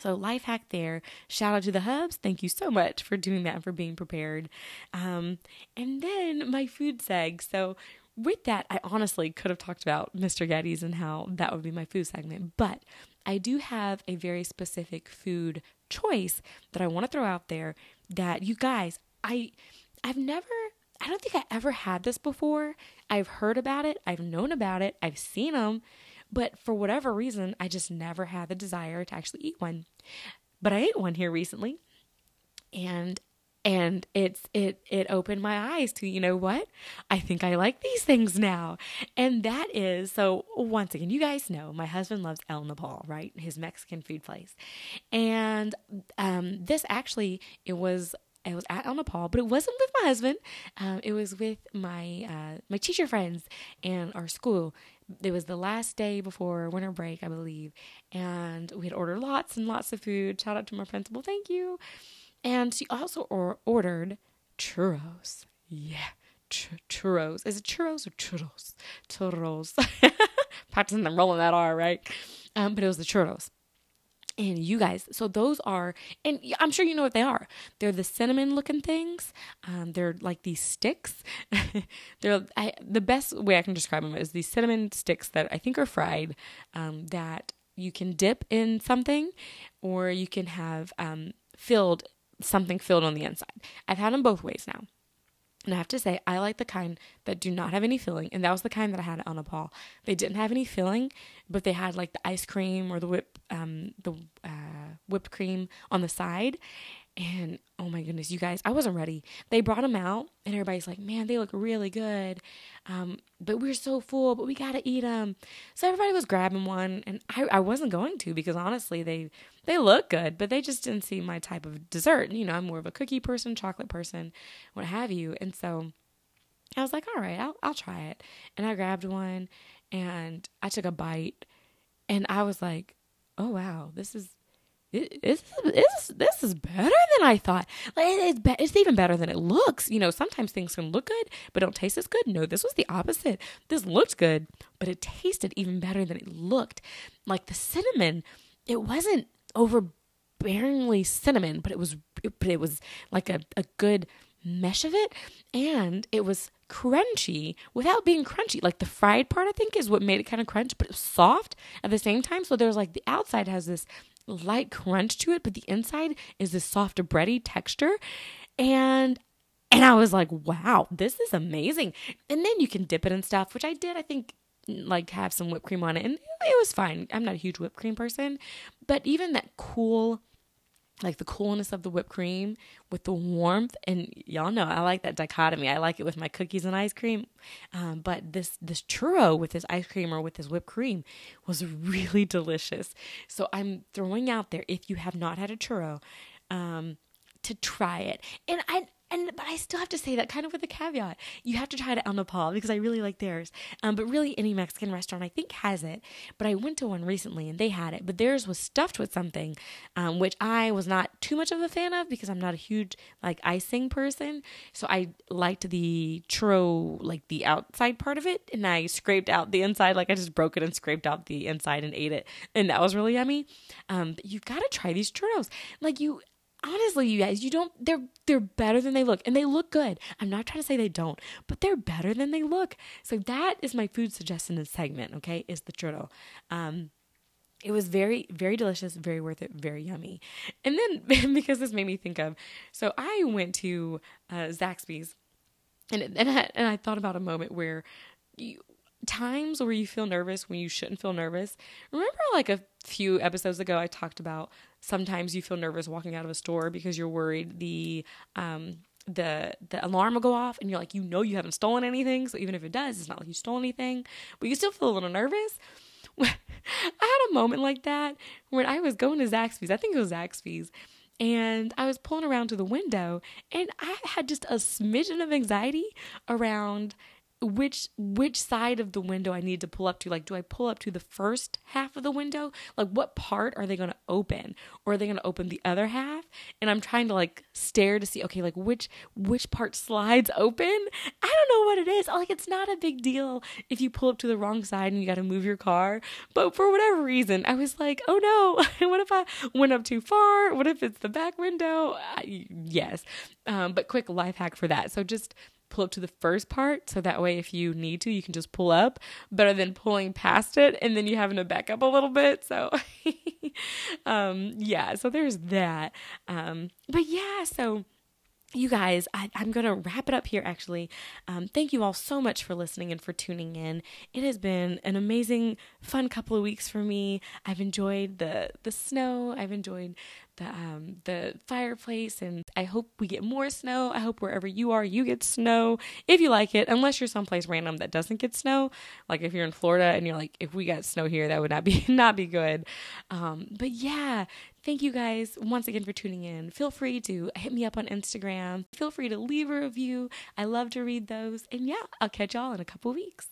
So, life hack there. Shout out to the hubs. Thank you so much for doing that, and for being prepared. Um, and then my food seg. So, with that, I honestly could have talked about Mr. Gatti's and how that would be my food segment, but I do have a very specific food choice that I want to throw out there that you guys, I I've never, I don't think I ever had this before. I've heard about it, I've known about it, I've seen them, but for whatever reason, I just never had the desire to actually eat one. But I ate one here recently, and and it's it it opened my eyes to you know what? I think i like these things now. And that is so once again you guys know my husband loves El Nopal right? His mexican food place. And um this actually it was I was at El Nopal, but it wasn't with my husband. Um, it was with my uh, my teacher friends and our school. It was the last day before winter break, I believe, and we had ordered lots and lots of food. Shout out to my principal, thank you. And she also or- ordered churros. Yeah, Ch- churros. Is it churros or churros? Churros. [laughs] Practicing them rolling that R, right? Um, but it was the churros. And you guys, so those are, and I'm sure you know what they are. They're the cinnamon looking things. Um, they're like these sticks. [laughs] they're I, the best way I can describe them is these cinnamon sticks that I think are fried. Um, that you can dip in something, or you can have um, filled something filled on the inside. I've had them both ways now. And I have to say, I like the kind that do not have any filling. And that was the kind that I had at Nopal. They didn't have any filling, but they had like the ice cream or the whip, um, the uh, whipped cream on the side. And oh my goodness, you guys, I wasn't ready. They brought them out, and everybody's like, man, they look really good. Um, but we're so full, but we got to eat them. So everybody was grabbing one, and I, I wasn't going to because honestly, they they look good, but they just didn't seem my type of dessert. You know, I'm more of a cookie person, chocolate person, what have you. And so I was like, all right, I'll, I'll try it. And I grabbed one, and I took a bite, and I was like, oh, wow, this is it's, this is better than I thought. It's be- it's even better than it looks. You know, sometimes things can look good but don't taste as good. No, this was the opposite. This looked good, but it tasted even better than it looked. Like the cinnamon, it wasn't overbearingly cinnamon, but it was but it was like a, a good mesh of it and it was crunchy without being crunchy. Like the fried part, I think, is what made it kind of crunch, but it was soft at the same time. So there's like the outside has this light crunch to it, but the inside is this soft bready texture. And and I was like, wow, this is amazing. And then you can dip it in stuff, which I did, I think, like have some whipped cream on it. And it was fine. I'm not a huge whipped cream person. But even that cool like the coolness of the whipped cream with the warmth. And y'all know i like that dichotomy. I like it with my cookies and ice cream. Um, but this this churro with this ice cream or with this whipped cream was really [laughs] delicious. So i'm throwing out there if you have not had a churro um, to try it. And i and but I still have to say that kind of with a caveat. You have to try it at El Nopal because I really like theirs. Um, but really, any Mexican restaurant I think has it. But I went to one recently and they had it, but theirs was stuffed with something, um, which I was not too much of a fan of because I'm not a huge like icing person. So I liked the churro, like the outside part of it, and I scraped out the inside. Like I just broke it and scraped out the inside and ate it, and that was really yummy. Um, but you've got to try these churros. Like you honestly you guys you don't they're they're better than they look and they look good. I'm not trying to say they don't but they're better than they look. So that is my food suggestion segment okay is the churro. Um it was very very delicious very worth it very yummy. And then [laughs] because this made me think of so i went to uh, zaxby's and and I, and I thought about a moment where you, times where you feel nervous when you shouldn't feel nervous. Remember, like a few episodes ago, I talked about sometimes you feel nervous walking out of a store because you're worried the um, the the alarm will go off, and you're like, you know, you haven't stolen anything. So even if it does, it's not like you stole anything, but you still feel a little nervous. [laughs] I had a moment like that when I was going to Zaxby's. I think it was Zaxby's. And I was pulling around to the window, and I had just a smidgen of anxiety around which which side of the window I need to pull up to. Like, do I pull up to the first half of the window? Like, what part are they going to open, or are they going to open the other half? And I'm trying to like stare to see, okay, like which which part slides open. I don't know what it is. Like, it's not a big deal if you pull up to the wrong side and you got to move your car. But for whatever reason, I was like, oh no, [laughs] what if I went up too far? What if it's the back window? I, yes. Um, but quick life hack for that. So just pull up to the first part so that way if you need to you can just pull up better than pulling past it and then you having to back up a little bit so [laughs] um yeah so there's that um but yeah so you guys, I, am going to wrap it up here actually. Um, thank you all so much for listening and for tuning in. It has been an amazing, fun couple of weeks for me. I've enjoyed the, the snow, I've enjoyed the um, the fireplace, and I hope we get more snow. I hope wherever you are, you get snow if you like it. Unless you're someplace random that doesn't get snow, like if you're in Florida and you're like, if we got snow here, that would not be [laughs] not be good. Um, but yeah, thank you guys once again for tuning in. Feel free to hit me up on Instagram. Feel free to leave a review. I love to read those. And yeah, I'll catch y'all in a couple weeks.